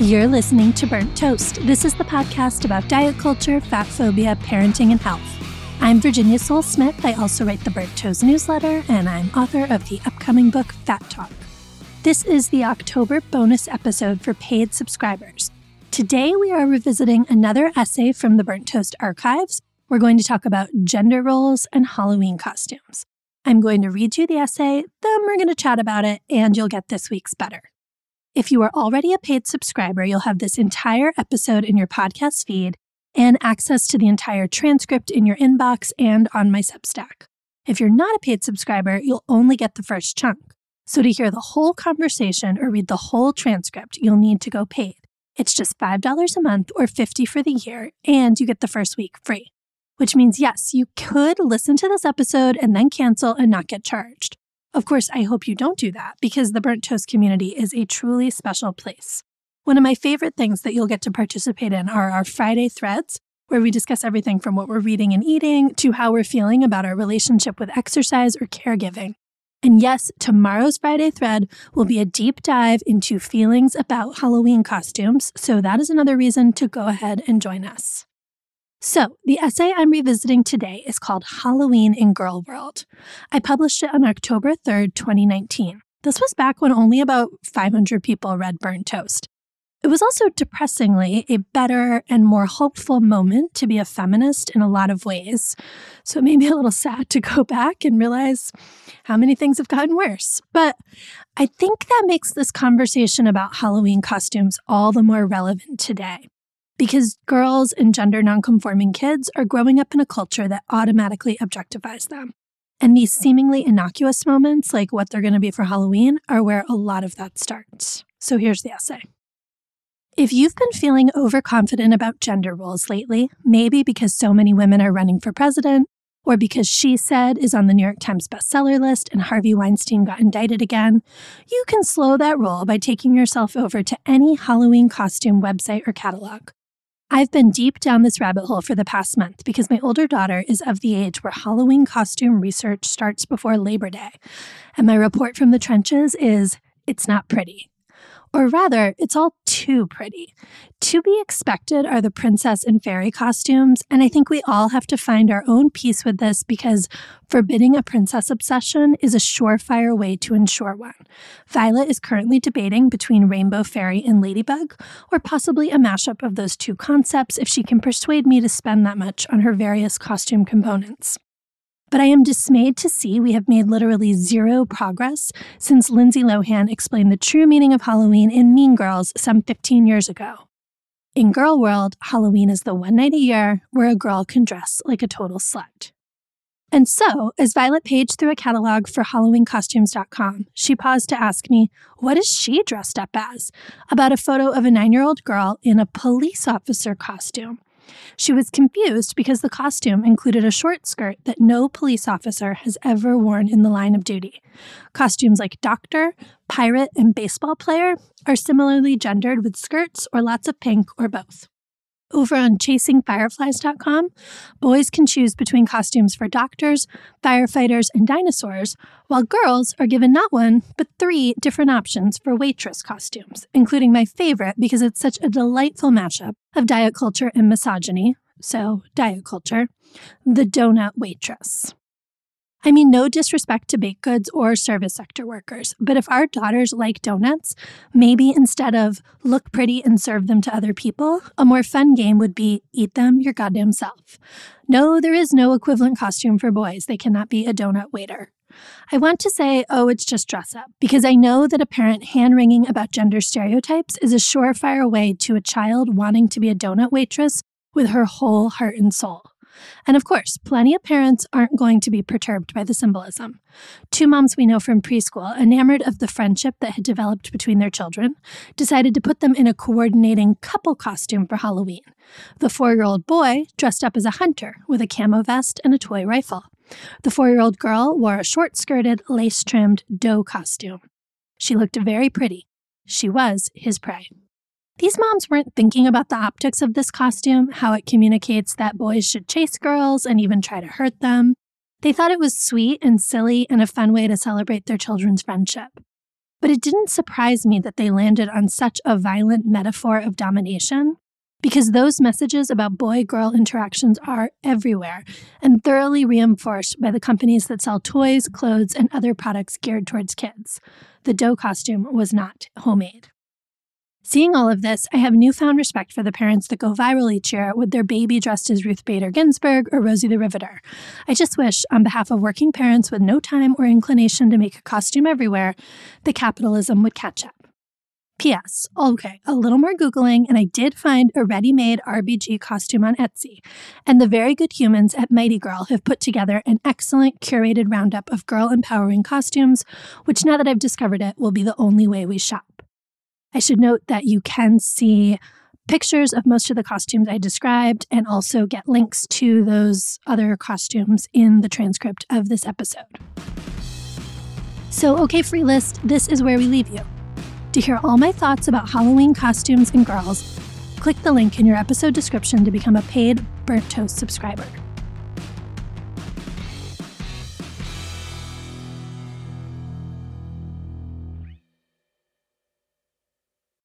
You're listening to Burnt Toast. This is the podcast about diet culture, fat phobia, parenting, and health. I'm Virginia Sole-Smith. I also write the Burnt Toast newsletter, and I'm author of the upcoming book, Fat Talk. This is the October bonus episode for paid subscribers. Today, we are revisiting another essay from the Burnt Toast archives. We're going to talk about gender roles and Halloween costumes. I'm going to read you the essay, then we're going to chat about it, and you'll get this week's Butter. If you are already a paid subscriber, you'll have this entire episode in your podcast feed and access to the entire transcript in your inbox and on my Substack. If you're not a paid subscriber, you'll only get the first chunk. So to hear the whole conversation or read the whole transcript, you'll need to go paid. It's just $5 a month or 50 for the year, and you get the first week free. Which means, yes, you could listen to this episode and then cancel and not get charged. Of course, I hope you don't do that because the Burnt Toast community is a truly special place. One of my favorite things that you'll get to participate in are our Friday threads, where we discuss everything from what we're reading and eating to how we're feeling about our relationship with exercise or caregiving. And yes, tomorrow's Friday thread will be a deep dive into feelings about Halloween costumes, so that is another reason to go ahead and join us. So, the essay I'm revisiting today is called Halloween in Girl World. I published it on October 3rd, 2019. This was back when only about 500 people read Burnt Toast. It was also depressingly a better and more hopeful moment to be a feminist in a lot of ways. So it made me a little sad to go back and realize how many things have gotten worse. But I think that makes this conversation about Halloween costumes all the more relevant today because girls and gender nonconforming kids are growing up in a culture that automatically objectifies them. And these seemingly innocuous moments, like what they're going to be for Halloween, are where a lot of that starts. So here's the essay. If you've been feeling overconfident about gender roles lately, maybe because so many women are running for president, or because She Said is on the New York Times bestseller list and Harvey Weinstein got indicted again, you can slow that roll by taking yourself over to any Halloween costume website or catalog. I've been deep down this rabbit hole for the past month because my older daughter is of the age where Halloween costume research starts before Labor Day. And my report from the trenches is it's not pretty. Or rather, it's all too pretty. To be expected are the princess and fairy costumes, and I think we all have to find our own peace with this because forbidding a princess obsession is a surefire way to ensure one. Violet is currently debating between Rainbow Fairy and Ladybug, or possibly a mashup of those two concepts if she can persuade me to spend that much on her various costume components. But I am dismayed to see we have made literally zero progress since Lindsay Lohan explained the true meaning of Halloween in Mean Girls some 15 years ago. In Girl World, Halloween is the one night a year where a girl can dress like a total slut. And so, as Violet paged through a catalog for HalloweenCostumes.com, she paused to ask me, What is she dressed up as? About a photo of a nine year old girl in a police officer costume. She was confused because the costume included a short skirt that no police officer has ever worn in the line of duty. Costumes like doctor, pirate, and baseball player are similarly gendered with skirts or lots of pink or both. Over on chasingfireflies.com, boys can choose between costumes for doctors, firefighters, and dinosaurs, while girls are given not one, but three different options for waitress costumes, including my favorite because it's such a delightful mashup of diet culture and misogyny. So, diet culture, the donut waitress. I mean, no disrespect to baked goods or service sector workers, but if our daughters like donuts, maybe instead of look pretty and serve them to other people, a more fun game would be eat them your goddamn self. No, there is no equivalent costume for boys. They cannot be a donut waiter. I want to say, oh, it's just dress up, because I know that a parent hand wringing about gender stereotypes is a surefire way to a child wanting to be a donut waitress with her whole heart and soul. And of course, plenty of parents aren't going to be perturbed by the symbolism. Two moms we know from preschool, enamored of the friendship that had developed between their children, decided to put them in a coordinating couple costume for Halloween. The four year old boy dressed up as a hunter with a camo vest and a toy rifle. The four year old girl wore a short skirted, lace trimmed doe costume. She looked very pretty. She was his prey. These moms weren't thinking about the optics of this costume, how it communicates that boys should chase girls and even try to hurt them. They thought it was sweet and silly and a fun way to celebrate their children's friendship. But it didn't surprise me that they landed on such a violent metaphor of domination because those messages about boy girl interactions are everywhere and thoroughly reinforced by the companies that sell toys, clothes, and other products geared towards kids. The doe costume was not homemade. Seeing all of this, I have newfound respect for the parents that go viral each year with their baby dressed as Ruth Bader Ginsburg or Rosie the Riveter. I just wish, on behalf of working parents with no time or inclination to make a costume everywhere, that capitalism would catch up. P.S. Okay, a little more Googling, and I did find a ready made RBG costume on Etsy. And the very good humans at Mighty Girl have put together an excellent curated roundup of girl empowering costumes, which now that I've discovered it will be the only way we shop. I should note that you can see pictures of most of the costumes I described and also get links to those other costumes in the transcript of this episode. So, okay, free list, this is where we leave you. To hear all my thoughts about Halloween costumes and girls, click the link in your episode description to become a paid Burnt Toast subscriber.